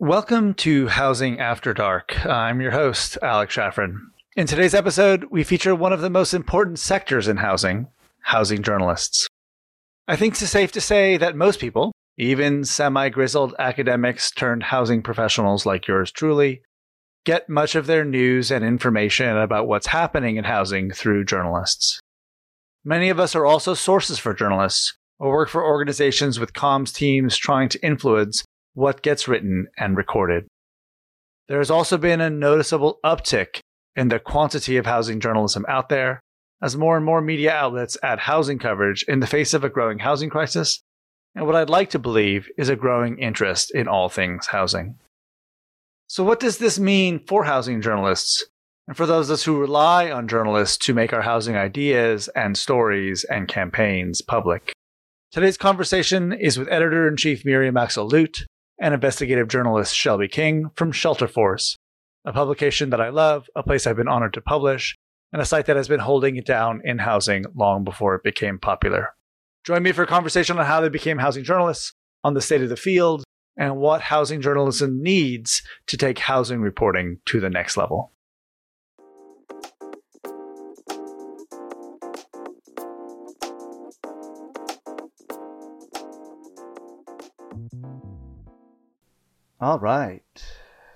Welcome to Housing After Dark. I'm your host, Alex Schafran. In today's episode, we feature one of the most important sectors in housing housing journalists. I think it's safe to say that most people, even semi grizzled academics turned housing professionals like yours truly, get much of their news and information about what's happening in housing through journalists. Many of us are also sources for journalists or work for organizations with comms teams trying to influence what gets written and recorded. There has also been a noticeable uptick in the quantity of housing journalism out there as more and more media outlets add housing coverage in the face of a growing housing crisis and what I'd like to believe is a growing interest in all things housing. So, what does this mean for housing journalists and for those of us who rely on journalists to make our housing ideas and stories and campaigns public? Today's conversation is with editor in chief Miriam Axel Lute and investigative journalist Shelby King from Shelterforce, a publication that I love, a place I've been honored to publish, and a site that has been holding it down in housing long before it became popular. Join me for a conversation on how they became housing journalists, on the state of the field, and what housing journalism needs to take housing reporting to the next level. All right.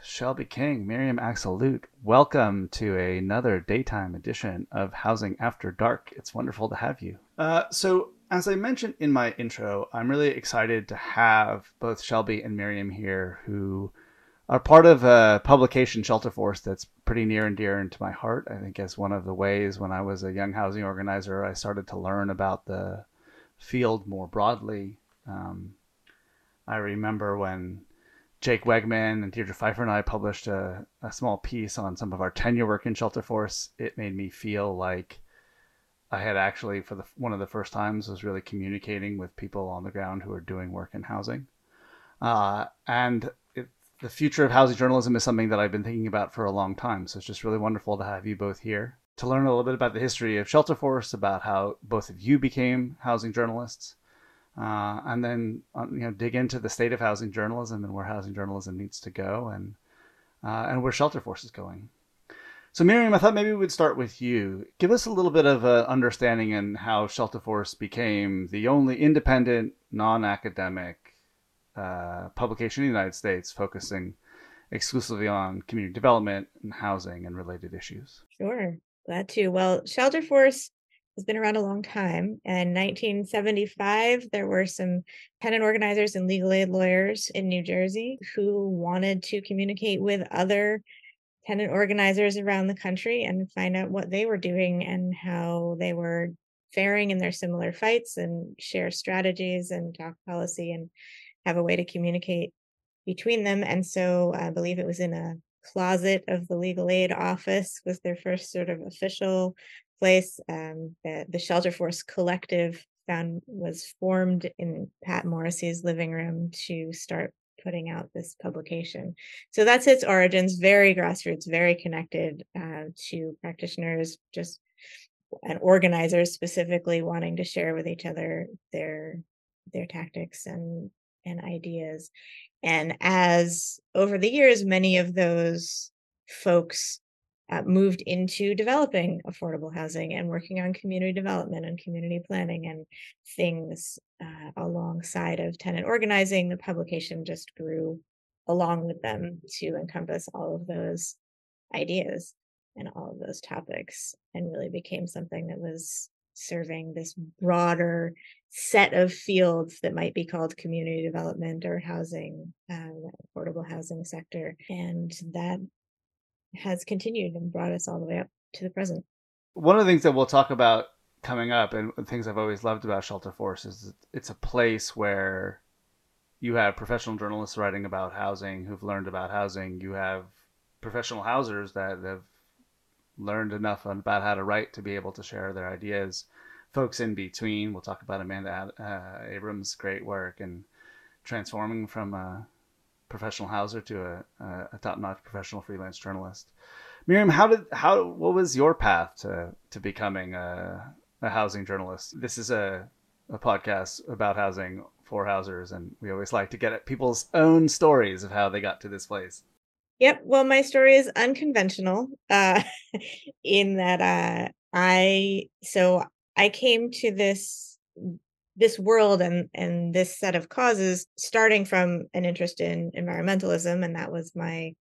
Shelby King, Miriam Axel Lute, welcome to another daytime edition of Housing After Dark. It's wonderful to have you. Uh, so, as I mentioned in my intro, I'm really excited to have both Shelby and Miriam here, who are part of a publication, Shelterforce, that's pretty near and dear into my heart. I think as one of the ways when I was a young housing organizer, I started to learn about the field more broadly. Um, I remember when Jake Wegmann and Deirdre Pfeiffer and I published a, a small piece on some of our tenure work in Shelterforce. It made me feel like I had actually, for the one of the first times, was really communicating with people on the ground who are doing work in housing. Uh, and it, the future of housing journalism is something that I've been thinking about for a long time. So it's just really wonderful to have you both here to learn a little bit about the history of Shelterforce, about how both of you became housing journalists, uh, and then uh, you know dig into the state of housing journalism and where housing journalism needs to go, and uh, and where shelterforce is going. So Miriam, I thought maybe we'd start with you. Give us a little bit of an understanding in how Shelterforce became the only independent, non-academic uh, publication in the United States focusing exclusively on community development and housing and related issues. Sure, glad to. Well, Shelterforce has been around a long time. In 1975, there were some tenant organizers and legal aid lawyers in New Jersey who wanted to communicate with other tenant organizers around the country and find out what they were doing and how they were faring in their similar fights and share strategies and talk policy and have a way to communicate between them. And so I believe it was in a closet of the legal aid office was their first sort of official place. Um, the, the Shelterforce Collective found was formed in Pat Morrissey's living room to start putting out this publication. So that's its origins, very grassroots, very connected uh, to practitioners, just and organizers specifically wanting to share with each other their their tactics and and ideas. And as over the years, many of those folks uh, moved into developing affordable housing and working on community development and community planning and things uh, alongside of tenant organizing. The publication just grew along with them to encompass all of those ideas and all of those topics and really became something that was serving this broader set of fields that might be called community development or housing, um, affordable housing sector. And that has continued and brought us all the way up to the present. One of the things that we'll talk about coming up, and things I've always loved about Shelterforce is it's a place where you have professional journalists writing about housing who've learned about housing. You have professional housers that have learned enough about how to write to be able to share their ideas. Folks in between, we'll talk about Amanda uh, Abrams' great work and transforming from a professional houser to a, a top-notch professional freelance journalist. Miriam, how did how what was your path to to becoming a, a housing journalist? This is a a podcast about housing for housers, and we always like to get at people's own stories of how they got to this place. Yep. Well, my story is unconventional uh, in that uh, I so I came to this this world and and this set of causes starting from an interest in environmentalism, and that was my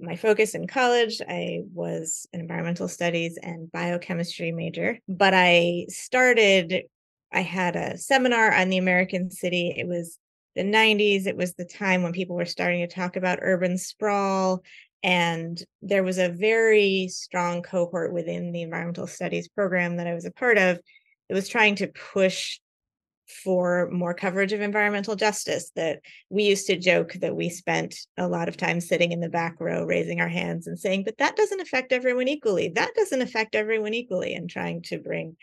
my focus in college. I was an environmental studies and biochemistry major, but I started. I had a seminar on the American city. It was the 90s it was the time when people were starting to talk about urban sprawl and there was a very strong cohort within the environmental studies program that i was a part of that was trying to push for more coverage of environmental justice that we used to joke that we spent a lot of time sitting in the back row raising our hands and saying but that doesn't affect everyone equally. That doesn't affect everyone equally and trying to bring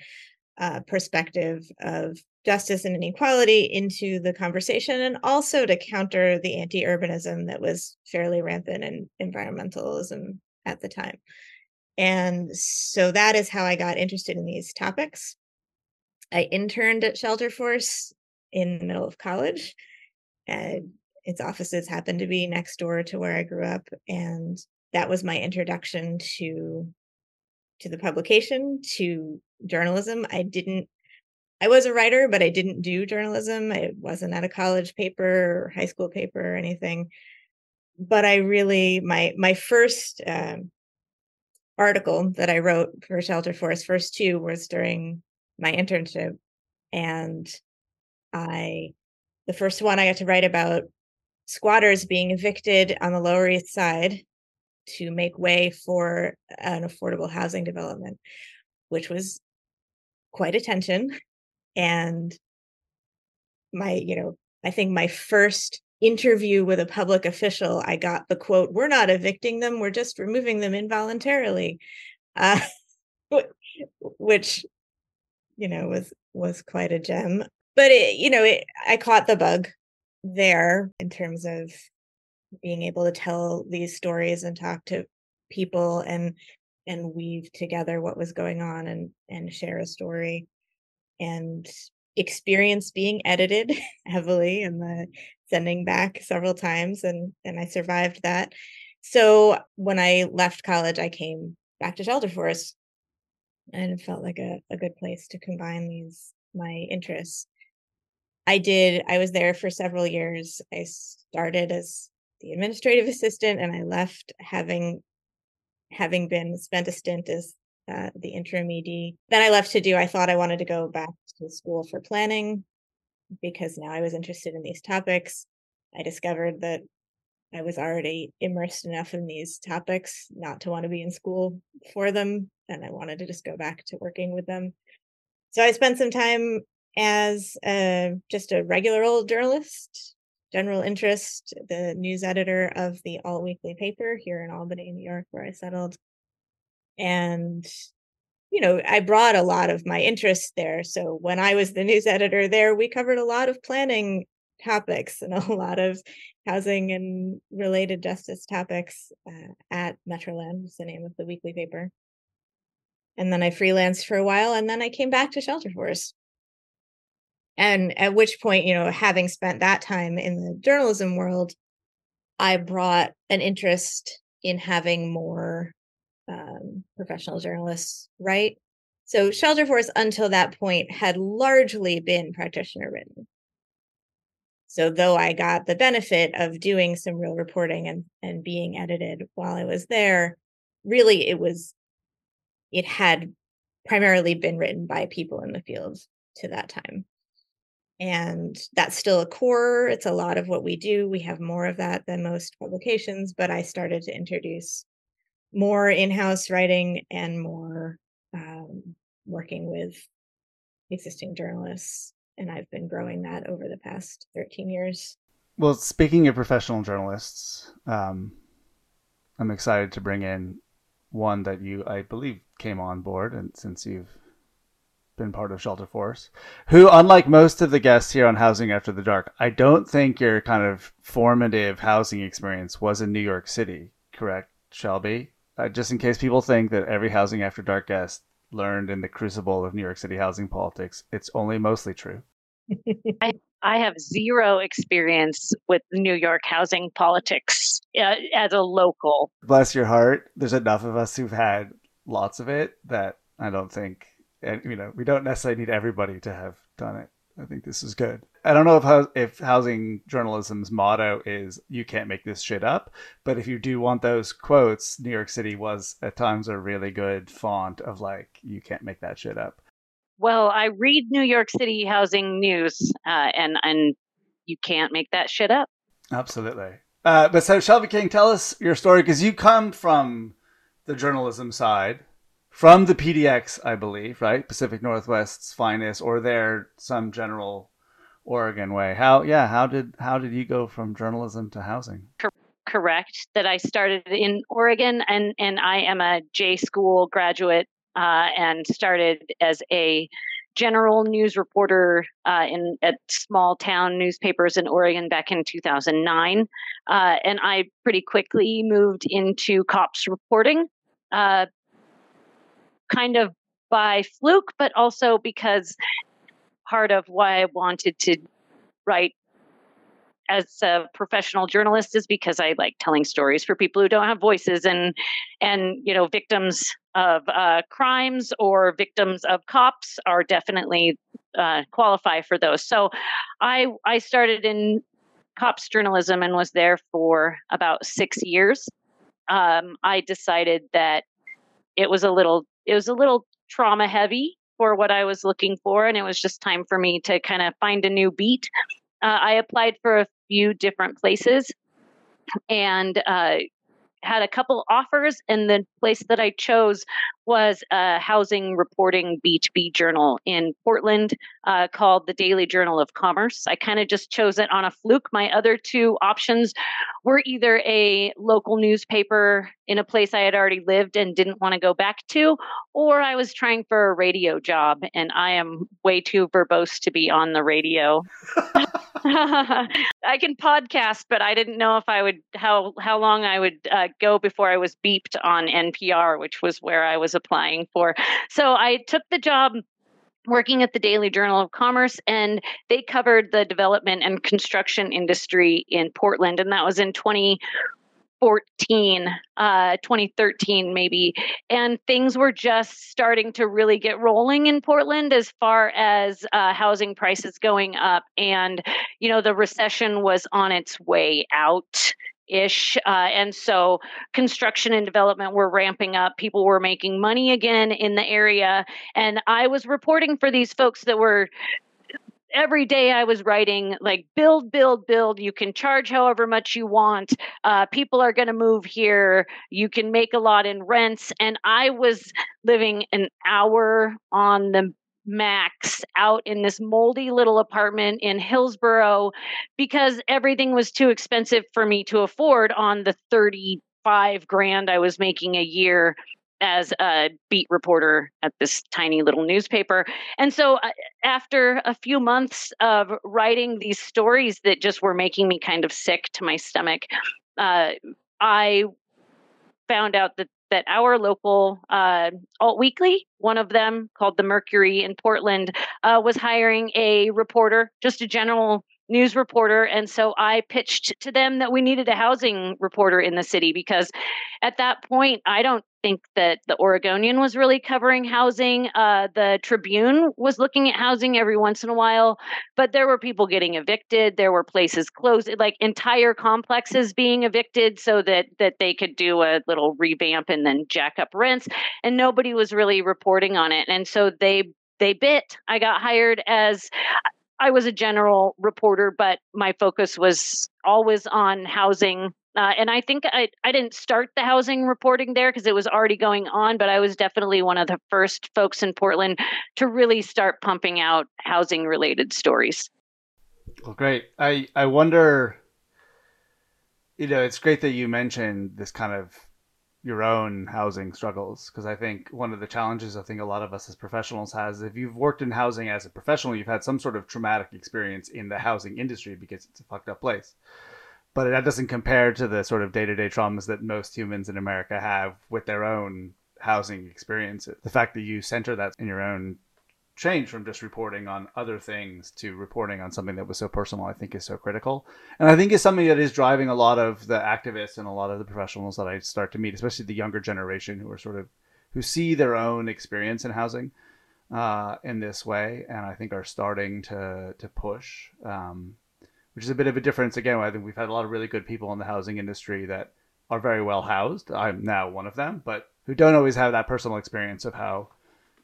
uh, perspective of justice and inequality into the conversation and also to counter the anti-urbanism that was fairly rampant in environmentalism at the time. And so that is how i got interested in these topics i interned at Shelterforce in the middle of college and its offices happened to be next door to where i grew up and that was my introduction to to the publication to journalism i didn't I was a writer, but I didn't do journalism. I wasn't at a college paper or high school paper or anything. But I really my my first um, article that I wrote for Shelterforce, first two was during my internship, and I the first one I got to write about squatters being evicted on the Lower East Side to make way for an affordable housing development, which was quite attention and my you know i think my first interview with a public official i got the quote we're not evicting them we're just removing them involuntarily uh, which you know was was quite a gem but it, you know it, i caught the bug there in terms of being able to tell these stories and talk to people and and weave together what was going on and and share a story and experience being edited heavily and the sending back several times and and I survived that. So when I left college, I came back to Shelterforce and it felt like a, a good place to combine these my interests. I did, I was there for several years. I started as the administrative assistant and I left having having been spent a stint as uh, the interim ED. Then I left to do, I thought I wanted to go back to school for planning because now I was interested in these topics. I discovered that I was already immersed enough in these topics not to want to be in school for them. And I wanted to just go back to working with them. So I spent some time as a, just a regular old journalist, general interest, the news editor of the Alt Weekly paper here in Albany, New York, where I settled and you know i brought a lot of my interests there so when i was the news editor there we covered a lot of planning topics and a lot of housing and related justice topics uh, at metroland was the name of the weekly paper and then i freelanced for a while and then i came back to shelterforce and at which point you know having spent that time in the journalism world i brought an interest in having more um, professional journalists write. So Shelterforce until that point had largely been practitioner written. So though I got the benefit of doing some real reporting and, and being edited while I was there, really it was it had primarily been written by people in the field to that time. And that's still a core. It's a lot of what we do. We have more of that than most publications, but I started to introduce more in-house writing and more um, working with existing journalists and i've been growing that over the past 13 years well speaking of professional journalists um, i'm excited to bring in one that you i believe came on board and since you've been part of Shelterforce, who unlike most of the guests here on housing after the dark i don't think your kind of formative housing experience was in new york city correct shelby uh, just in case people think that every Housing After Dark guest learned in the crucible of New York City housing politics, it's only mostly true. I, I have zero experience with New York housing politics uh, as a local. Bless your heart. There's enough of us who've had lots of it that I don't think, and you know, we don't necessarily need everybody to have done it. I think this is good. I don't know if if housing journalism's motto is "you can't make this shit up," but if you do want those quotes, New York City was at times a really good font of like "you can't make that shit up." Well, I read New York City housing news, uh, and and you can't make that shit up. Absolutely. Uh, but so Shelby King, tell us your story because you come from the journalism side, from the PDX, I believe, right? Pacific Northwest's finest, or their some general Oregon way. How yeah? How did how did you go from journalism to housing? Correct. That I started in Oregon, and and I am a J school graduate uh, and started as a general news reporter uh, in at small town newspapers in Oregon back in 2009, uh, and I pretty quickly moved into cops reporting, uh, kind of by fluke, but also because part of why I wanted to write as a professional journalist is because I like telling stories for people who don't have voices and and you know victims of uh, crimes or victims of cops are definitely uh, qualify for those. So I I started in cops journalism and was there for about six years. Um, I decided that it was a little it was a little trauma heavy for what I was looking for, and it was just time for me to kind of find a new beat. Uh, I applied for a few different places and uh, had a couple offers, and the place that I chose was a housing reporting B2B journal in Portland uh, called the Daily Journal of Commerce. I kind of just chose it on a fluke. My other two options were either a local newspaper in a place I had already lived and didn't want to go back to, or I was trying for a radio job, and I am way too verbose to be on the radio. I can podcast, but I didn't know if I would how how long I would uh, go before I was beeped on NPR, which was where I was applying for. So I took the job working at the Daily Journal of Commerce, and they covered the development and construction industry in Portland, and that was in 20 2014, uh, 2013, maybe. And things were just starting to really get rolling in Portland as far as uh, housing prices going up. And, you know, the recession was on its way out ish. Uh, and so construction and development were ramping up. People were making money again in the area. And I was reporting for these folks that were every day I was writing like build, build, build. You can charge however much you want. Uh, people are going to move here. You can make a lot in rents. And I was living an hour on the max out in this moldy little apartment in Hillsboro because everything was too expensive for me to afford on the 35 grand I was making a year as a beat reporter at this tiny little newspaper. And so, uh, after a few months of writing these stories that just were making me kind of sick to my stomach, uh, I found out that that our local uh, alt weekly, one of them called the Mercury in Portland, uh, was hiring a reporter, just a general news reporter. And so I pitched to them that we needed a housing reporter in the city because at that point, I don't think that the Oregonian was really covering housing. Uh, the Tribune was looking at housing every once in a while, but there were people getting evicted. There were places closed, like entire complexes being evicted, so that that they could do a little revamp and then jack up rents. And nobody was really reporting on it, and so they they bit. I got hired as I was a general reporter, but my focus was always on housing. Uh, and I think I, I didn't start the housing reporting there because it was already going on, but I was definitely one of the first folks in Portland to really start pumping out housing related stories. Well, great. I, I wonder, you know, it's great that you mentioned this kind of your own housing struggles because I think one of the challenges I think a lot of us as professionals has if you've worked in housing as a professional you've had some sort of traumatic experience in the housing industry because it's a fucked up place. But that doesn't compare to the sort of day-to-day traumas that most humans in America have with their own housing experiences. The fact that you center that in your own change from just reporting on other things to reporting on something that was so personal, I think is so critical. And I think is something that is driving a lot of the activists and a lot of the professionals that I start to meet, especially the younger generation who are sort of who see their own experience in housing uh, in this way, and I think are starting to to push, um, which is a bit of a difference. Again, I think we've had a lot of really good people in the housing industry that are very well housed. I'm now one of them, but who don't always have that personal experience of how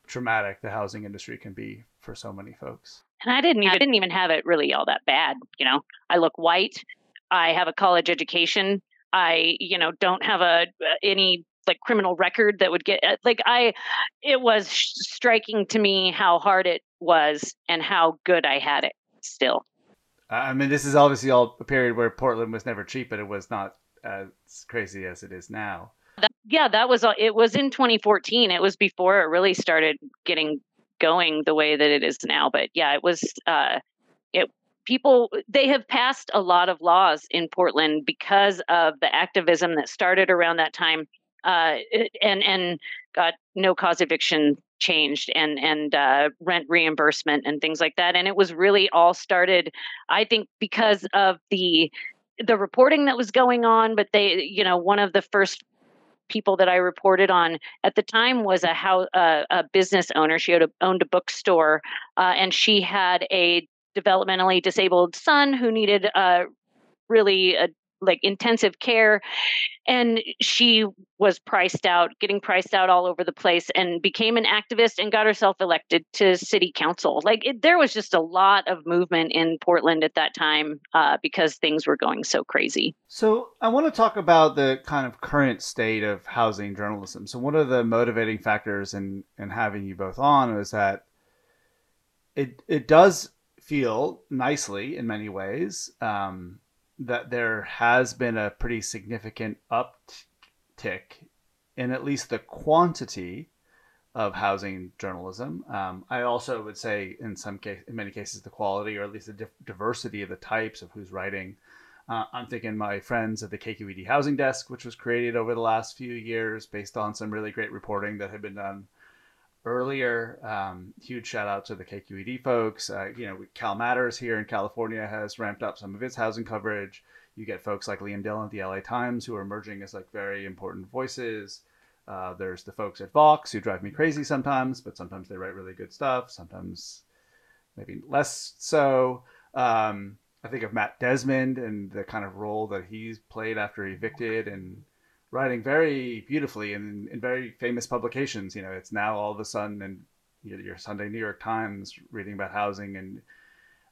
traumatic the housing industry can be for so many folks. And I didn't even, I didn't even have it really all that bad. You know, I look white. I have a college education. I, you know, don't have a any like criminal record that would get uh, like I. It was striking to me how hard it was and how good I had it still. I mean, this is obviously all a period where Portland was never cheap, but it was not as crazy as it is now. That, yeah, that was it. Was in 2014. It was before it really started getting going the way that it is now. But yeah, it was. Uh, it people they have passed a lot of laws in Portland because of the activism that started around that time. Uh, and and got no cause eviction changed and and uh, rent reimbursement and things like that. And it was really all started, I think, because of the the reporting that was going on. But they, you know, one of the first people that I reported on at the time was a how uh, a business owner. She a, owned a bookstore, uh, and she had a developmentally disabled son who needed uh, really a like intensive care and she was priced out getting priced out all over the place and became an activist and got herself elected to city council. Like it, there was just a lot of movement in portland at that time uh, because things were going so crazy. So i want to talk about the kind of current state of housing journalism. So one of the motivating factors in in having you both on is that it it does feel nicely in many ways um, that there has been a pretty significant uptick in at least the quantity of housing journalism. Um, I also would say, in some case, in many cases, the quality or at least the dif- diversity of the types of who's writing. Uh, I'm thinking my friends at the KQED Housing Desk, which was created over the last few years based on some really great reporting that had been done earlier. Um, huge shout out to the KQED folks. Uh, you know, Cal Matters here in California has ramped up some of its housing coverage. You get folks like Liam Dillon at the LA Times who are emerging as like very important voices. Uh, there's the folks at Vox who drive me crazy sometimes, but sometimes they write really good stuff. Sometimes maybe less so. Um, I think of Matt Desmond and the kind of role that he's played after evicted and writing very beautifully in, in very famous publications. You know, it's now all of a sudden in your Sunday New York Times reading about housing and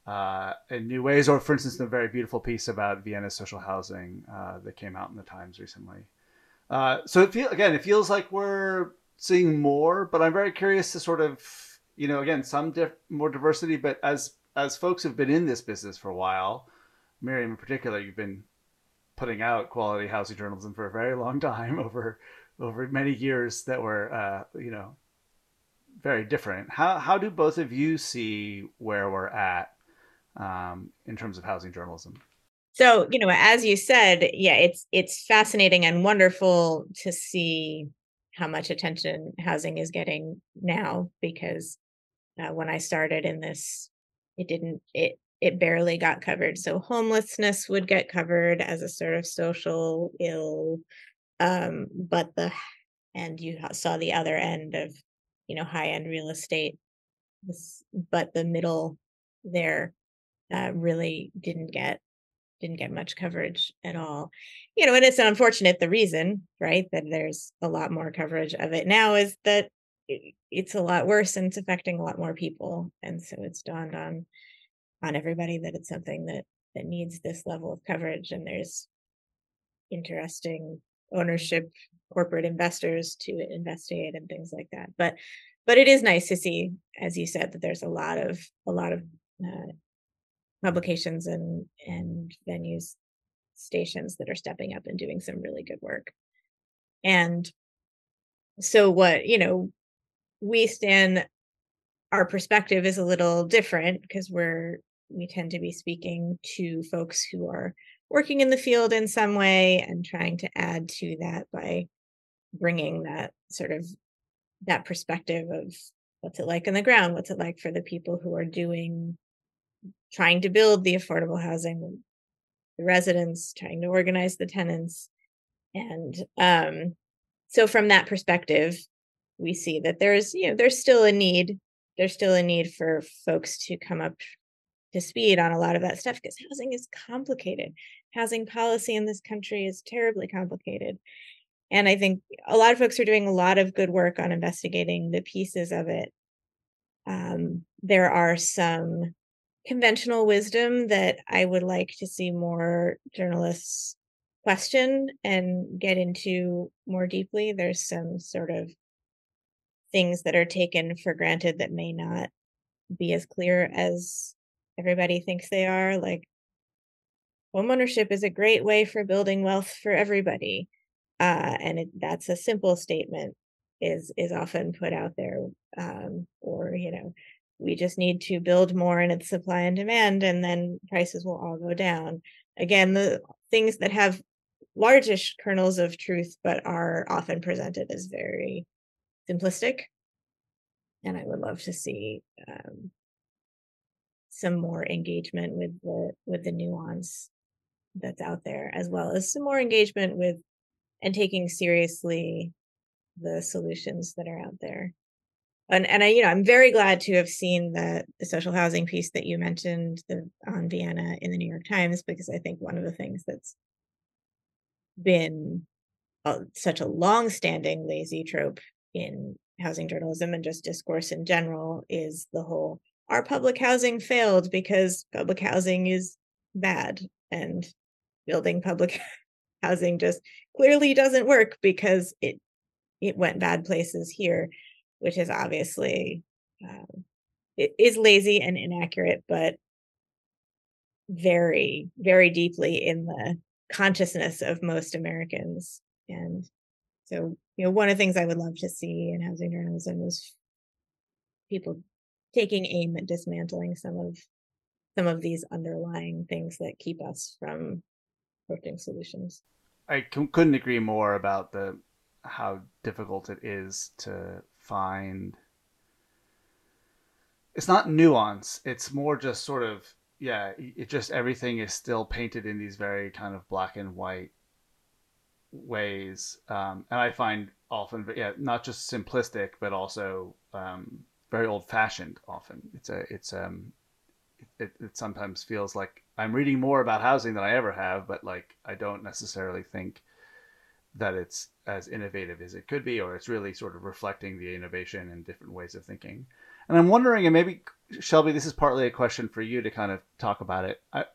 uh, in new ways, or for instance, the very beautiful piece about Vienna's social housing uh, that came out in the Times recently. Uh, so it feel again, it feels like we're seeing more, but I'm very curious to sort of, you know, again, some diff- more diversity. But as as folks have been in this business for a while, Miriam in particular, you've been putting out quality housing journalism for a very long time over over many years that were uh, you know very different. How how do both of you see where we're at um, in terms of housing journalism? So you know, as you said, yeah, it's it's fascinating and wonderful to see how much attention housing is getting now because uh, when I started in this, it didn't it it barely got covered. So homelessness would get covered as a sort of social ill, um, but the and you saw the other end of you know high end real estate, but the middle there uh, really didn't get didn't get much coverage at all. You know, and it's unfortunate the reason, right, that there's a lot more coverage of it now is that it's a lot worse and it's affecting a lot more people. And so it's dawned on on everybody that it's something that that needs this level of coverage and there's interesting ownership corporate investors to investigate and things like that. But but it is nice to see as you said that there's a lot of a lot of uh, publications and and venues stations that are stepping up and doing some really good work. And so what you know we stand our perspective is a little different because we're we tend to be speaking to folks who are working in the field in some way and trying to add to that by bringing that sort of that perspective of what's it like on the ground? What's it like for the people who are doing, trying to build the affordable housing, the residents, trying to organize the tenants. And um, so from that perspective, we see that there's, you know, there's still a need. There's still a need for folks to come up to speed on a lot of that stuff because housing is complicated. Housing policy in this country is terribly complicated. And I think a lot of folks are doing a lot of good work on investigating the pieces of it. Um, there are some conventional wisdom that I would like to see more journalists question and get into more deeply. There's some sort of things that are taken for granted that may not be as clear as everybody thinks they are. Like, homeownership is a great way for building wealth for everybody uh, and it, that's a simple statement is is often put out there um, or you know we just need to build more and it's supply and demand and then prices will all go down again the things that have largish kernels of truth but are often presented as very simplistic and i would love to see um, some more engagement with the with the nuance that's out there as well as some more engagement with and taking seriously the solutions that are out there. And and I you know I'm very glad to have seen the the social housing piece that you mentioned the on Vienna in the New York Times because I think one of the things that's been a, such a long-standing lazy trope in housing journalism and just discourse in general is the whole our public housing failed because public housing is bad and building public housing just clearly doesn't work because it it went bad places here, which is obviously um, it is lazy and inaccurate, but very very deeply in the consciousness of most Americans. And so, you know, one of the things I would love to see in housing journalism is people taking aim at dismantling some of some of these underlying things that keep us from approaching solutions. I c- couldn't agree more about the how difficult it is to find. It's not nuance. It's more just sort of yeah. It just everything is still painted in these very kind of black and white ways, um, and I find often yeah not just simplistic but also um, very old fashioned. Often it's a it's um it, it sometimes feels like I'm reading more about housing than I ever have, but like I don't necessarily think that it's as innovative as it could be, or it's really sort of reflecting the innovation and different ways of thinking. And I'm wondering, and maybe Shelby, this is partly a question for you to kind of talk about it. I,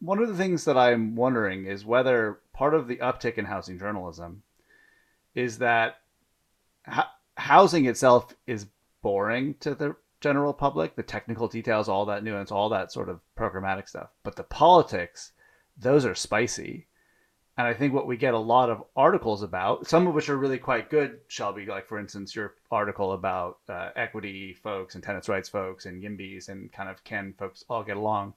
one of the things that I'm wondering is whether part of the uptick in housing journalism is that housing itself is boring to the general public, the technical details, all that nuance, all that sort of programmatic stuff. But the politics, those are spicy. And I think what we get a lot of articles about, some of which are really quite good, Shelby, like for instance, your article about uh, equity folks and tenants' rights folks and YIMBYs and kind of can folks all get along,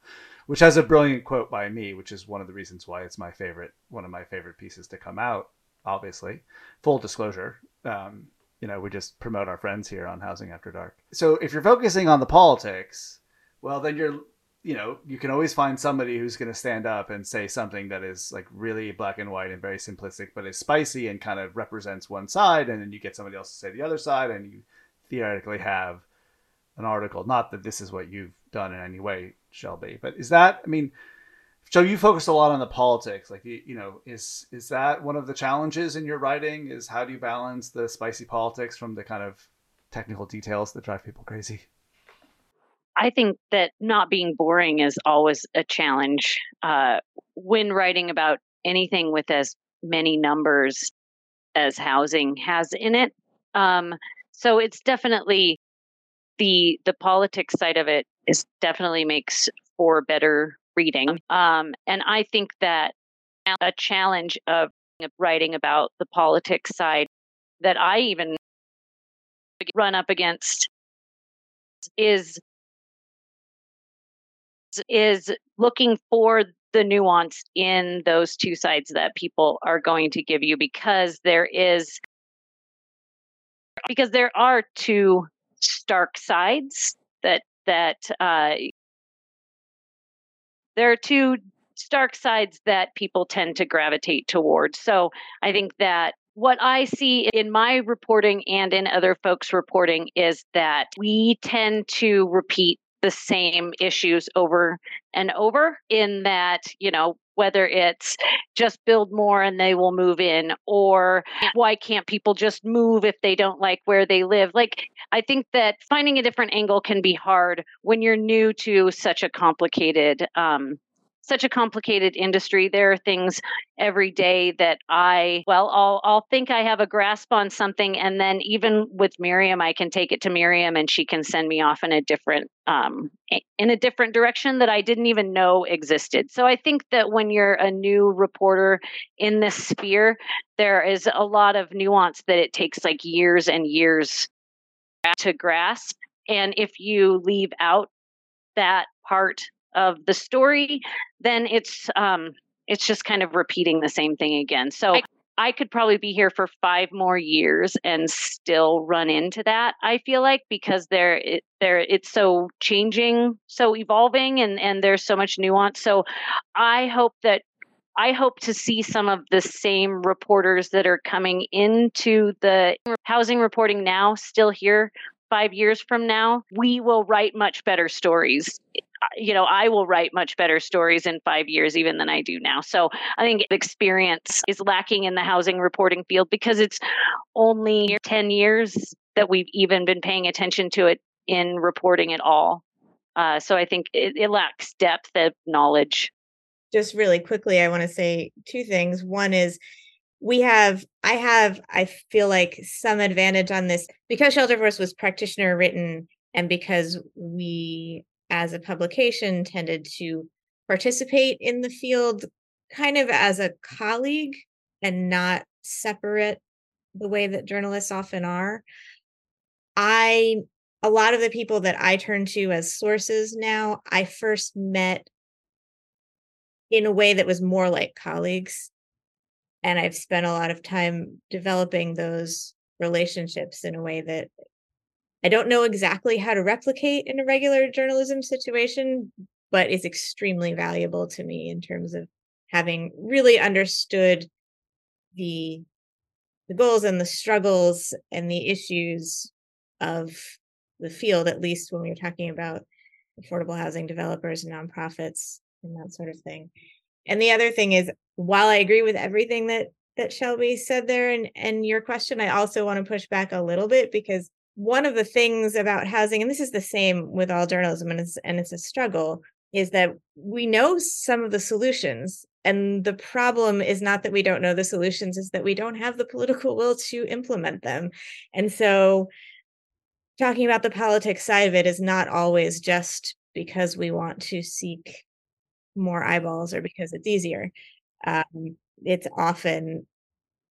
which has a brilliant quote by me, which is one of the reasons why it's my favorite, one of my favorite pieces to come out, obviously. Full disclosure. Um, you know, we just promote our friends here on Housing After Dark. So if you're focusing on the politics, well, then you're, you know, you can always find somebody who's going to stand up and say something that is like really black and white and very simplistic, but is spicy and kind of represents one side. And then you get somebody else to say the other side, and you theoretically have an article. Not that this is what you've done in any way, Shelby, but is that, I mean, so you focus a lot on the politics like you, know is is that one of the challenges in your writing is how do you balance the spicy politics from the kind of technical details that drive people crazy? I think that not being boring is always a challenge uh, when writing about anything with as many numbers as housing has in it. Um, so it's definitely the the politics side of it is definitely makes for better reading. Um, and I think that a challenge of writing about the politics side that I even run up against is is looking for the nuance in those two sides that people are going to give you because there is because there are two stark sides that that uh, there are two stark sides that people tend to gravitate towards. So I think that what I see in my reporting and in other folks' reporting is that we tend to repeat the same issues over and over in that, you know, whether it's just build more and they will move in or why can't people just move if they don't like where they live? Like i think that finding a different angle can be hard when you're new to such a complicated um, such a complicated industry. There are things every day that I, well, I'll, I'll think I have a grasp on something. And then even with Miriam, I can take it to Miriam and she can send me off in a different, um, in a different direction that I didn't even know existed. So I think that when you're a new reporter in this sphere, there is a lot of nuance that it takes like years and years to grasp. And if you leave out that part of the story, then it's um, it's just kind of repeating the same thing again. So I, I could probably be here for five more years and still run into that. I feel like because there it, there it's so changing, so evolving, and and there's so much nuance. So I hope that I hope to see some of the same reporters that are coming into the housing reporting now still here five years from now. We will write much better stories you know, I will write much better stories in five years even than I do now. So I think experience is lacking in the housing reporting field because it's only 10 years that we've even been paying attention to it in reporting at all. Uh, so I think it, it lacks depth of knowledge. Just really quickly, I want to say two things. One is we have i have i feel like some advantage on this because shelterforce was practitioner written and because we as a publication tended to participate in the field kind of as a colleague and not separate the way that journalists often are. I, a lot of the people that I turn to as sources now, I first met in a way that was more like colleagues. And I've spent a lot of time developing those relationships in a way that I don't know exactly how to replicate in a regular journalism situation, but is extremely valuable to me in terms of having really understood the the goals and the struggles and the issues of the field, at least when we were talking about affordable housing developers and nonprofits and that sort of thing. And the other thing is, while I agree with everything that that Shelby said there and and your question, I also want to push back a little bit because one of the things about housing, and this is the same with all journalism, and it's and it's a struggle, is that we know some of the solutions. And the problem is not that we don't know the solutions, is that we don't have the political will to implement them. And so talking about the politics side of it is not always just because we want to seek more eyeballs or because it's easier. Um, it's often,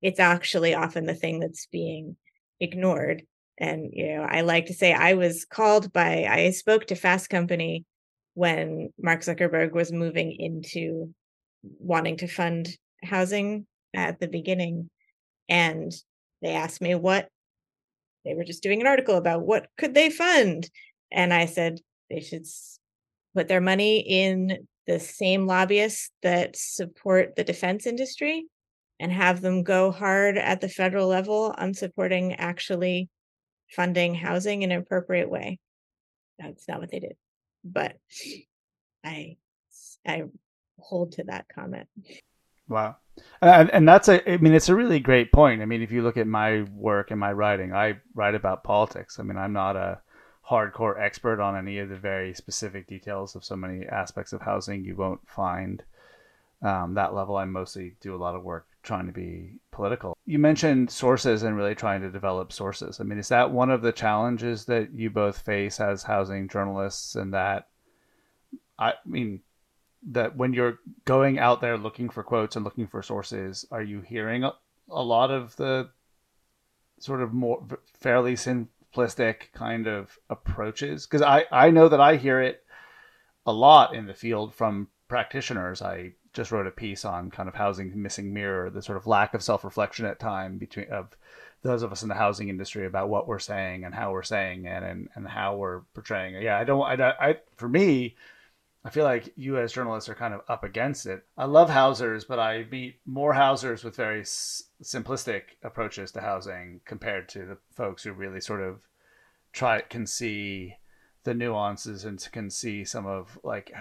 it's actually often the thing that's being ignored and you know i like to say i was called by i spoke to fast company when mark zuckerberg was moving into wanting to fund housing at the beginning and they asked me what they were just doing an article about what could they fund and i said they should put their money in the same lobbyists that support the defense industry and have them go hard at the federal level on supporting actually funding housing in an appropriate way. That's not what they did, but I I hold to that comment. Wow. And, and that's a, I mean, it's a really great point. I mean, if you look at my work and my writing, I write about politics. I mean, I'm not a hardcore expert on any of the very specific details of so many aspects of housing. You won't find um, that level. I mostly do a lot of work trying to be political. You mentioned sources and really trying to develop sources. I mean, is that one of the challenges that you both face as housing journalists and that I mean that when you're going out there looking for quotes and looking for sources, are you hearing a, a lot of the sort of more fairly simplistic kind of approaches? Because I, I know that I hear it a lot in the field from practitioners. I just wrote a piece on kind of housing missing mirror, the sort of lack of self reflection at time between of those of us in the housing industry about what we're saying and how we're saying it and, and how we're portraying it. Yeah, I don't, I, I, for me, I feel like you as journalists are kind of up against it. I love housers, but I meet more housers with very s- simplistic approaches to housing compared to the folks who really sort of try can see the nuances and can see some of like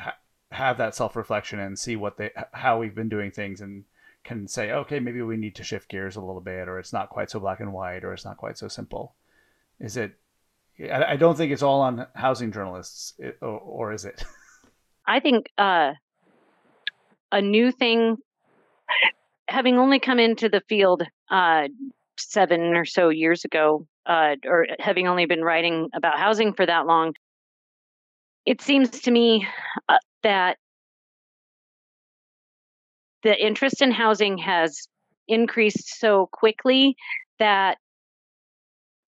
have that self reflection and see what they how we've been doing things and can say okay maybe we need to shift gears a little bit or it's not quite so black and white or it's not quite so simple. Is it? I, don't think it's all on housing journalists, or, or is it? I think uh, a new thing, having only come into the field uh, seven or so years ago, uh, or having only been writing about housing for that long, it seems to me uh, that the interest in housing has increased so quickly that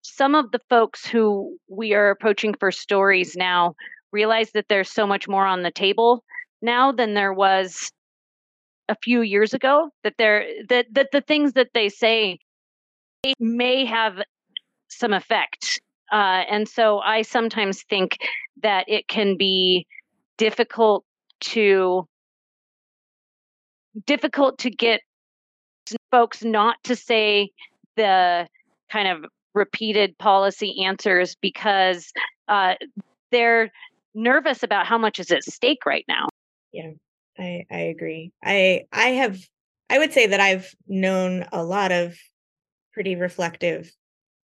some of the folks who we are approaching for stories now realize that there's so much more on the table now than there was a few years ago that there that that the things that they say may have some effect. Uh, and so i sometimes think that it can be difficult to difficult to get folks not to say the kind of repeated policy answers because uh, they're nervous about how much is at stake right now. Yeah, I I agree. I I have I would say that I've known a lot of pretty reflective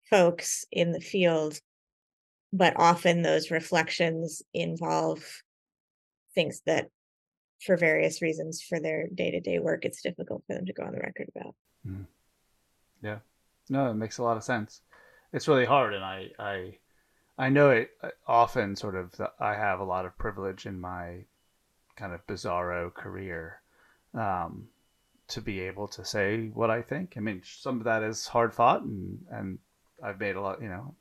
folks in the field, but often those reflections involve things that for various reasons for their day-to-day work it's difficult for them to go on the record about. Mm. Yeah. No, it makes a lot of sense. It's really hard and I I I know it uh, often sort of I have a lot of privilege in my kind of bizarro career um, to be able to say what I think. I mean, some of that is hard fought, and and I've made a lot. You know,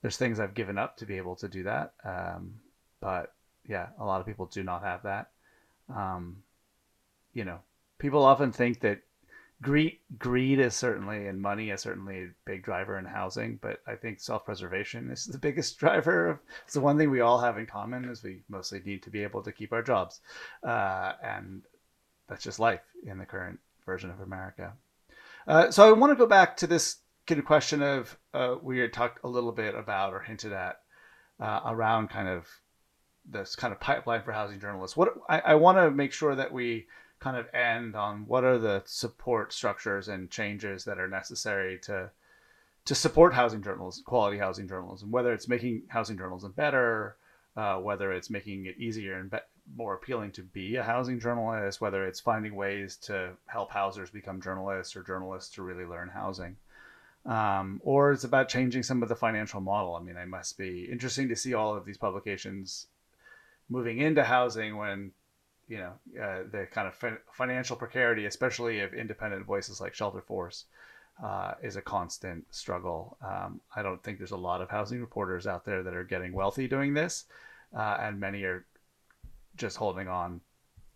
there's things I've given up to be able to do that. Um, but yeah, a lot of people do not have that. Um, you know, people often think that greed greed is certainly and money is certainly a big driver in housing but i think self-preservation is the biggest driver of it's the one thing we all have in common is we mostly need to be able to keep our jobs uh, and that's just life in the current version of america uh, so i want to go back to this kind of question of uh, we had talked a little bit about or hinted at uh, around kind of this kind of pipeline for housing journalists what i, I want to make sure that we kind of end on what are the support structures and changes that are necessary to to support housing journalism, quality housing journalism, whether it's making housing journalism better, uh, whether it's making it easier and be- more appealing to be a housing journalist, whether it's finding ways to help housers become journalists or journalists to really learn housing. Um, or it's about changing some of the financial model. I mean, it must be interesting to see all of these publications moving into housing when you know uh, the kind of financial precarity, especially of independent voices like Shelterforce, uh, is a constant struggle. Um, I don't think there's a lot of housing reporters out there that are getting wealthy doing this, uh, and many are just holding on,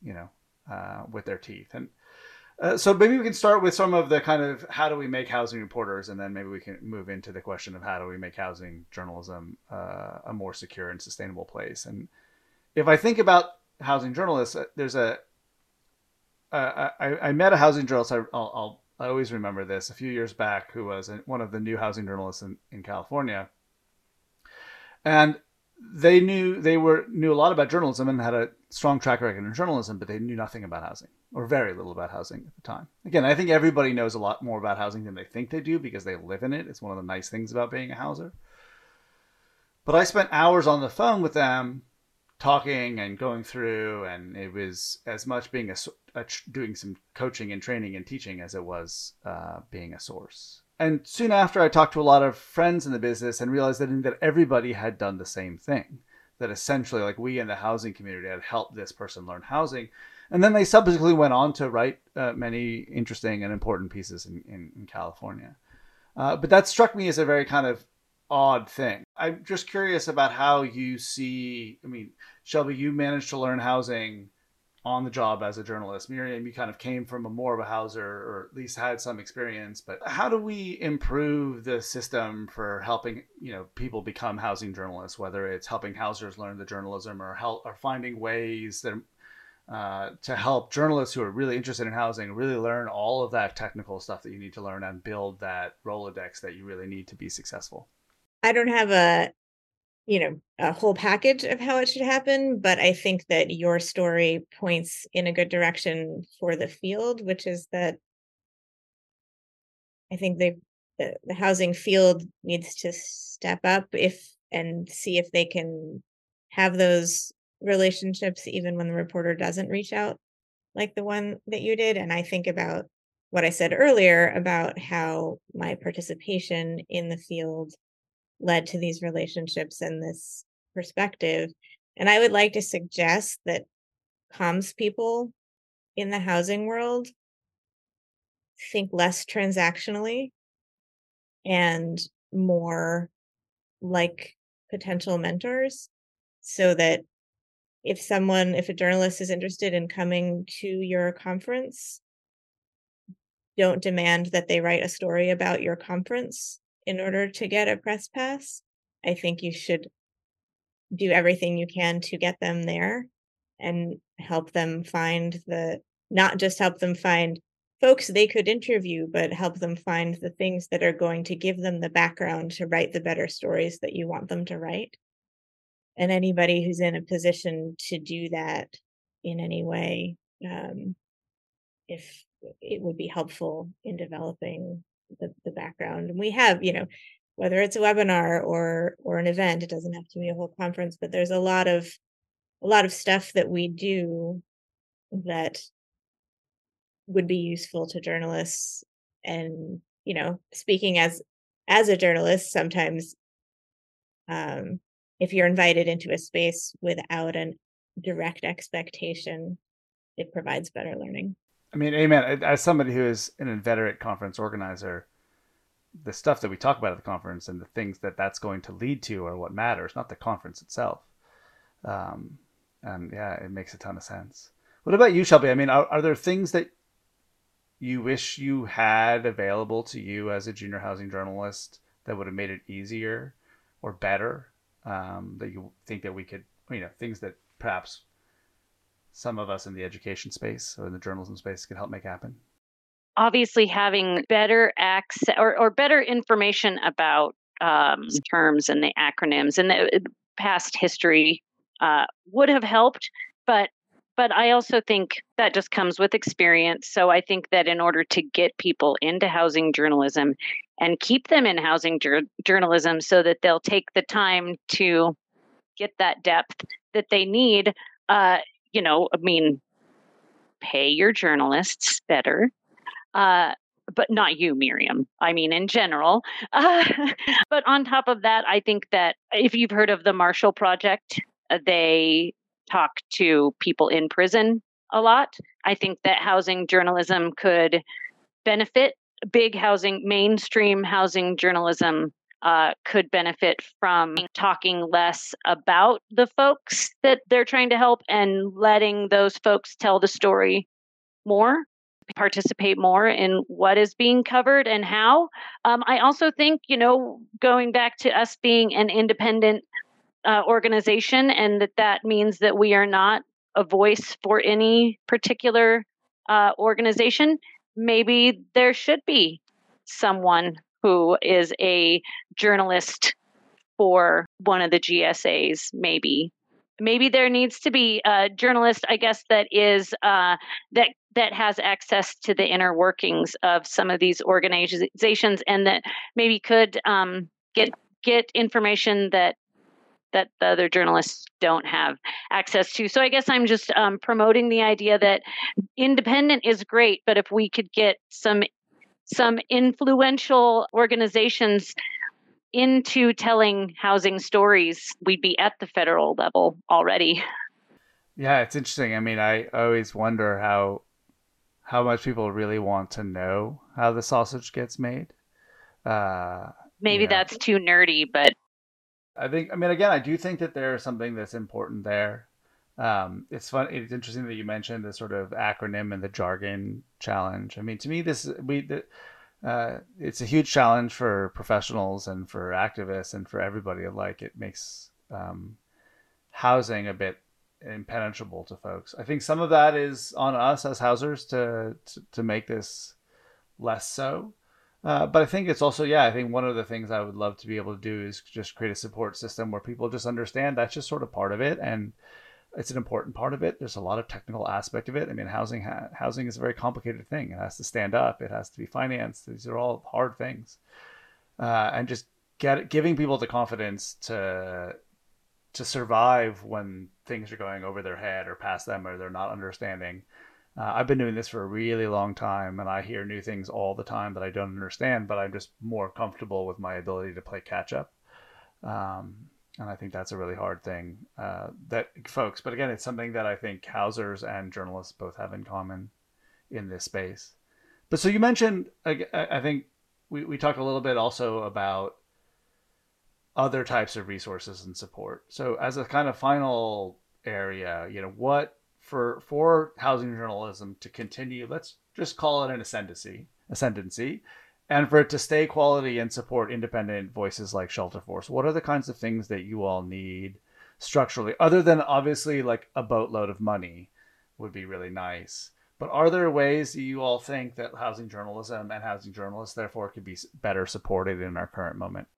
you know, uh, with their teeth. And uh, so maybe we can start with some of the kind of how do we make housing reporters, and then maybe we can move into the question of how do we make housing journalism uh, a more secure and sustainable place. And if I think about housing journalists, uh, there's a uh, I, I met a housing journalist. I, will I'll I always remember this a few years back, who was one of the new housing journalists in, in California, and they knew they were knew a lot about journalism and had a strong track record in journalism, but they knew nothing about housing or very little about housing at the time. Again, I think everybody knows a lot more about housing than they think they do because they live in it. It's one of the nice things about being a houser. But I spent hours on the phone with them talking and going through, and it was as much being a, a doing some coaching and training and teaching as it was uh, being a source. And soon after, I talked to a lot of friends in the business and realized that, that everybody had done the same thing. That essentially, like we in the housing community had helped this person learn housing. And then they subsequently went on to write uh, many interesting and important pieces in, in, in California. Uh, but that struck me as a very kind of odd thing. I'm just curious about how you see. I mean, Shelby, you managed to learn housing on the job as a journalist. Miriam, you kind of came from a more of a houser, or at least had some experience. But how do we improve the system for helping you know people become housing journalists? Whether it's helping housers learn the journalism, or help, or finding ways that uh, to help journalists who are really interested in housing really learn all of that technical stuff that you need to learn and build that Rolodex that you really need to be successful. I don't have a you know a whole package of how it should happen but i think that your story points in a good direction for the field which is that i think they the, the housing field needs to step up if and see if they can have those relationships even when the reporter doesn't reach out like the one that you did. And i think about what i said earlier about how my participation in the field led to these relationships and this perspective. And I would like to suggest that comms people in the housing world think less transactionally and more like potential mentors so that if someone if a journalist is interested in coming to your conference don't demand that they write a story about your conference in order to get a press pass. I think you should do everything you can to get them there and help them find the not just help them find folks they could interview, but help them find the things that are going to give them the background to write the better stories that you want them to write. And anybody who's in a position to do that in any way, um, if it would be helpful in developing the, the background. And we have, you know, whether it's a webinar or or an event, it doesn't have to be a whole conference, but there's a lot of a lot of stuff that we do that would be useful to journalists and you know speaking as as a journalist sometimes um if you're invited into a space without a direct expectation it provides better learning I mean, amen. As somebody who is an inveterate conference organizer, the stuff that we talk about at the conference and the things that that's going to lead to are what matters, not the conference itself. Um, and yeah, it makes a ton of sense. What about you, Shelby? I mean, are, are there things that you wish you had available to you as a junior housing journalist that would have made it easier or better? Um, that you think that we could, you know, things that perhaps some of us in the education space or in the journalism space could help make happen? Obviously, having better access or, or better information about um, terms and the acronyms and the uh, past history uh, would have helped, but but I also think that just comes with experience. So I think that in order to get people into housing journalism and keep them in housing jur- journalism so that they'll take the time to get that depth that they need, uh, you know, I mean, pay your journalists better. Uh, but not you, Miriam. I mean, in general. Uh, but on top of that, I think that if you've heard of the Marshall Project, uh, they talk to people in prison a lot. I think that housing journalism could benefit big housing, mainstream housing journalism uh, could benefit from talking less about the folks that they're trying to help and letting those folks tell the story more participate more in what is being covered and how. Um, i also think you know going back to us being an independent uh, organization and that that means that we are not a voice for any particular uh, organization maybe there should be someone who is a journalist for one of the GSAs, maybe. Maybe there needs to be a journalist, I guess, that is uh, that that has access to the inner workings of some of these organizations, and that maybe could um, get get information that that the other journalists don't have access to. So I guess I'm just um, promoting the idea that independent is great, but if we could get some some influential organizations into telling housing stories, we'd be at the federal level already. Yeah, it's interesting. I mean, I always wonder how how much people really want to know how the sausage gets made. Uh, Maybe that's too nerdy, but I think I mean again, I do think that there's something that's important there. Um, it's fun. It's interesting that you mentioned the sort of acronym and the jargon challenge. I mean, to me, this we the, uh, it's a huge challenge for professionals and for activists and for everybody alike. It makes um, housing a bit impenetrable to folks. I think some of that is on us as housers to to, to make this less so. Uh, but I think it's also, yeah, I think one of the things I would love to be able to do is just create a support system where people just understand that's just sort of part of it. And it's an important part of it. There's a lot of technical aspect of it. I mean, housing ha- housing is a very complicated thing. It has to stand up. It has to be financed. These are all hard things, uh, and just get giving people the confidence to to survive when things are going over their head or past them or they're not understanding. Uh, I've been doing this for a really long time, and I hear new things all the time that I don't understand. But I'm just more comfortable with my ability to play catch up. Um, and I think that's a really hard thing uh, that folks. But again, it's something that I think housers and journalists both have in common in this space. But so you mentioned, I, I think we, we talked a little bit also about other types of resources and support. So as a kind of final area, you know, what for for housing journalism to continue, let's just call it an ascendancy, ascendancy and for it to stay quality and support independent voices like Shelterforce, what are the kinds of things that you all need structurally, other than obviously like a boatload of money would be really nice? But are there ways that you all think that housing journalism and housing journalists, therefore, could be better supported in our current moment?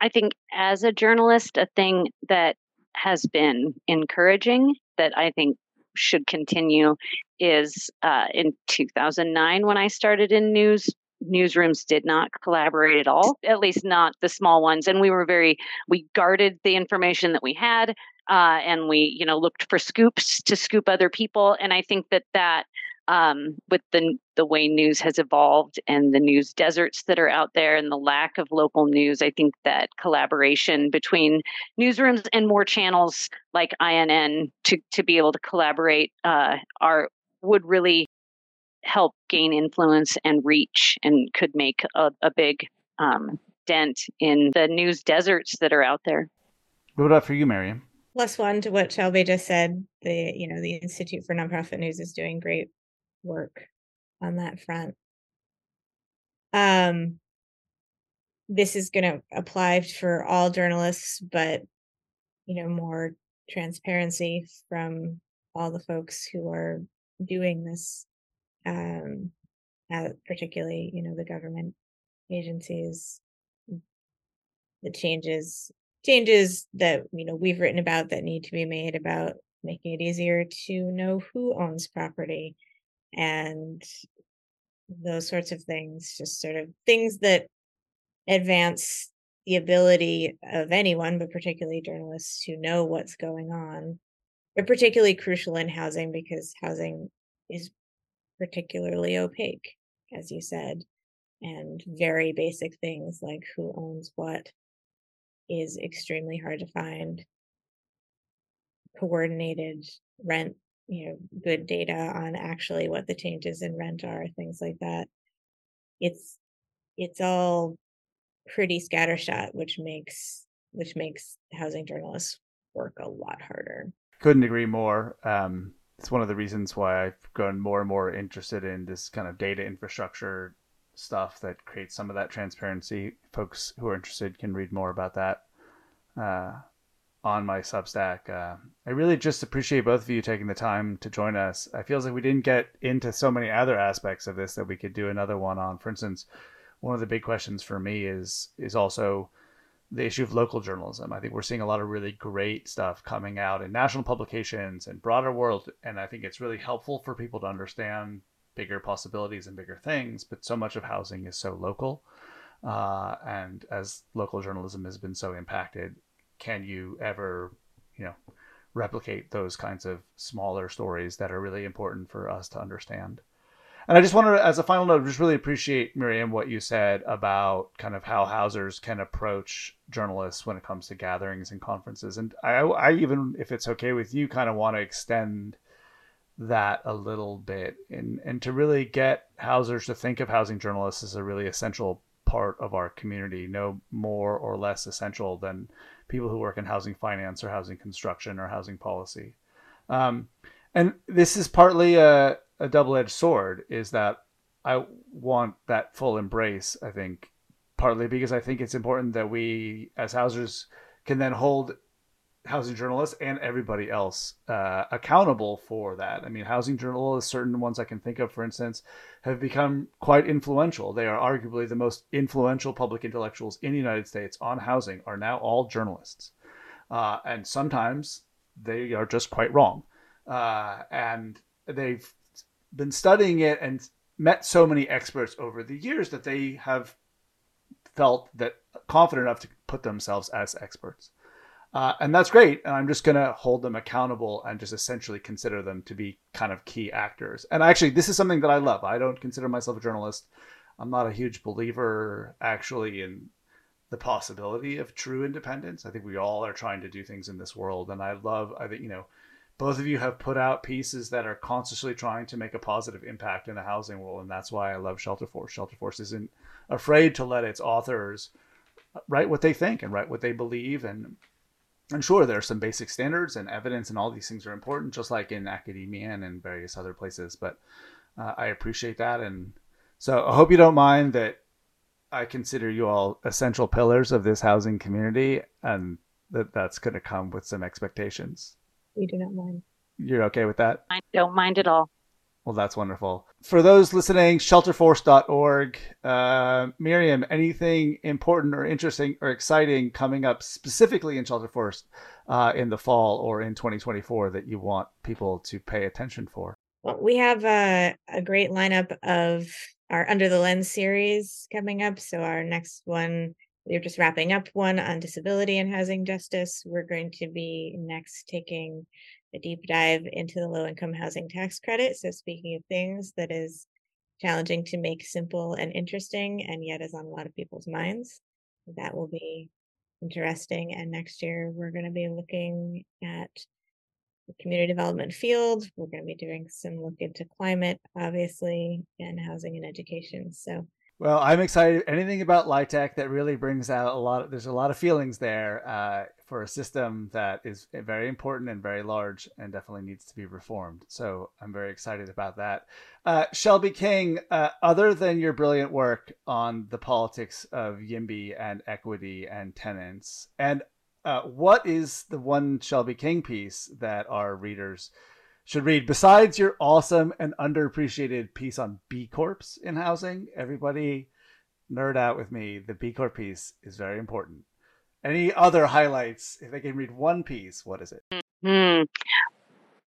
I think as a journalist, a thing that has been encouraging that I think should continue is uh, in 2009 when I started in news newsrooms did not collaborate at all, at least not the small ones. And we were very, we guarded the information that we had. Uh, and we, you know, looked for scoops to scoop other people. And I think that that, um, with the the way news has evolved and the news deserts that are out there and the lack of local news, I think that collaboration between newsrooms and more channels like INN to to be able to collaborate uh, are would really help gain influence and reach and could make a, a big um, dent in the news deserts that are out there. What about for you, Miriam? Plus one to what Shelby just said. The you know the Institute for Nonprofit News is doing great work on that front. Um, this is going to apply for all journalists, but you know more transparency from all the folks who are doing this um, uh, particularly you know the government agencies the changes changes that you know we've written about that need to be made about making it easier to know who owns property and those sorts of things just sort of things that advance the ability of anyone but particularly journalists to know what's going on. They're particularly crucial in housing because housing is particularly opaque, as you said, and very basic things like who owns what is extremely hard to find. Coordinated rent, you know, good data on actually what the changes in rent are, things like that. It's it's all pretty scattershot, which makes which makes housing journalists work a lot harder. Couldn't agree more. Um, it's one of the reasons why I've grown more and more interested in this kind of data infrastructure stuff that creates some of that transparency. Folks who are interested can read more about that uh, on my Substack. Uh, I really just appreciate both of you taking the time to join us. I feel like we didn't get into so many other aspects of this that we could do another one on. For instance, one of the big questions for me is is also the issue of local journalism. I think we're seeing a lot of really great stuff coming out in national publications and broader world, and I think it's really helpful for people to understand bigger possibilities and bigger things. But so much of housing is so local, uh, and as local journalism has been so impacted, can you ever, you know, replicate those kinds of smaller stories that are really important for us to understand? And I just wanted, to, as a final note, just really appreciate Miriam what you said about kind of how housers can approach journalists when it comes to gatherings and conferences. And I, I even, if it's okay with you, kind of want to extend that a little bit and and to really get housers to think of housing journalists as a really essential part of our community, no more or less essential than people who work in housing finance or housing construction or housing policy. Um, and this is partly a, a double edged sword. Is that I want that full embrace. I think partly because I think it's important that we as housers can then hold housing journalists and everybody else uh, accountable for that. I mean, housing journalists, certain ones I can think of, for instance, have become quite influential. They are arguably the most influential public intellectuals in the United States on housing, are now all journalists. Uh, and sometimes they are just quite wrong. Uh, and they've been studying it and met so many experts over the years that they have felt that confident enough to put themselves as experts. Uh, and that's great. And I'm just going to hold them accountable and just essentially consider them to be kind of key actors. And actually, this is something that I love. I don't consider myself a journalist. I'm not a huge believer, actually, in the possibility of true independence. I think we all are trying to do things in this world. And I love, I think, you know, both of you have put out pieces that are consciously trying to make a positive impact in the housing world. And that's why I love Shelterforce. Shelter Force isn't afraid to let its authors write what they think and write what they believe and and sure there are some basic standards and evidence and all these things are important just like in academia and in various other places but uh, i appreciate that and so i hope you don't mind that i consider you all essential pillars of this housing community and that that's going to come with some expectations we do not mind you're okay with that i don't mind at all well, that's wonderful. For those listening, shelterforce.org. Uh, Miriam, anything important or interesting or exciting coming up specifically in Shelterforce uh, in the fall or in 2024 that you want people to pay attention for? Well, we have a, a great lineup of our Under the Lens series coming up. So, our next one, we're just wrapping up one on disability and housing justice. We're going to be next taking a deep dive into the low income housing tax credit. So, speaking of things that is challenging to make simple and interesting, and yet is on a lot of people's minds, that will be interesting. And next year, we're going to be looking at the community development field. We're going to be doing some look into climate, obviously, and housing and education. So, well, I'm excited. Anything about LIHTC that really brings out a lot of, there's a lot of feelings there uh, for a system that is very important and very large and definitely needs to be reformed. So I'm very excited about that. Uh, Shelby King, uh, other than your brilliant work on the politics of YIMBY and equity and tenants, and uh, what is the one Shelby King piece that our readers should read besides your awesome and underappreciated piece on B Corps in housing. Everybody nerd out with me. The B Corp piece is very important. Any other highlights? If I can read one piece, what is it? Hmm.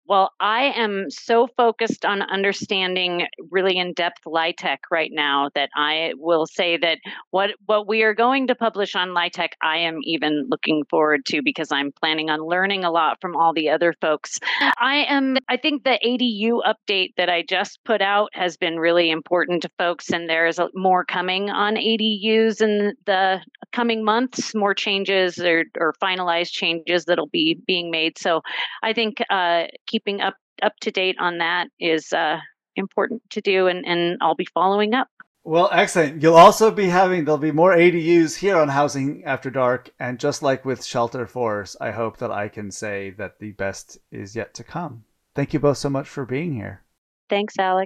Well, I am so focused on understanding really in-depth LIHTC right now that I will say that what what we are going to publish on LIHTC, I am even looking forward to because I'm planning on learning a lot from all the other folks. I am I think the ADU update that I just put out has been really important to folks and there's more coming on ADUs in the coming months, more changes or, or finalized changes that'll be being made. So I think uh, keeping up up to date on that is uh, important to do, and and I'll be following up. Well, excellent. You'll also be having there'll be more ADUs here on Housing After Dark, and just like with Shelterforce, I hope that I can say that the best is yet to come. Thank you both so much for being here. Thanks, Alec.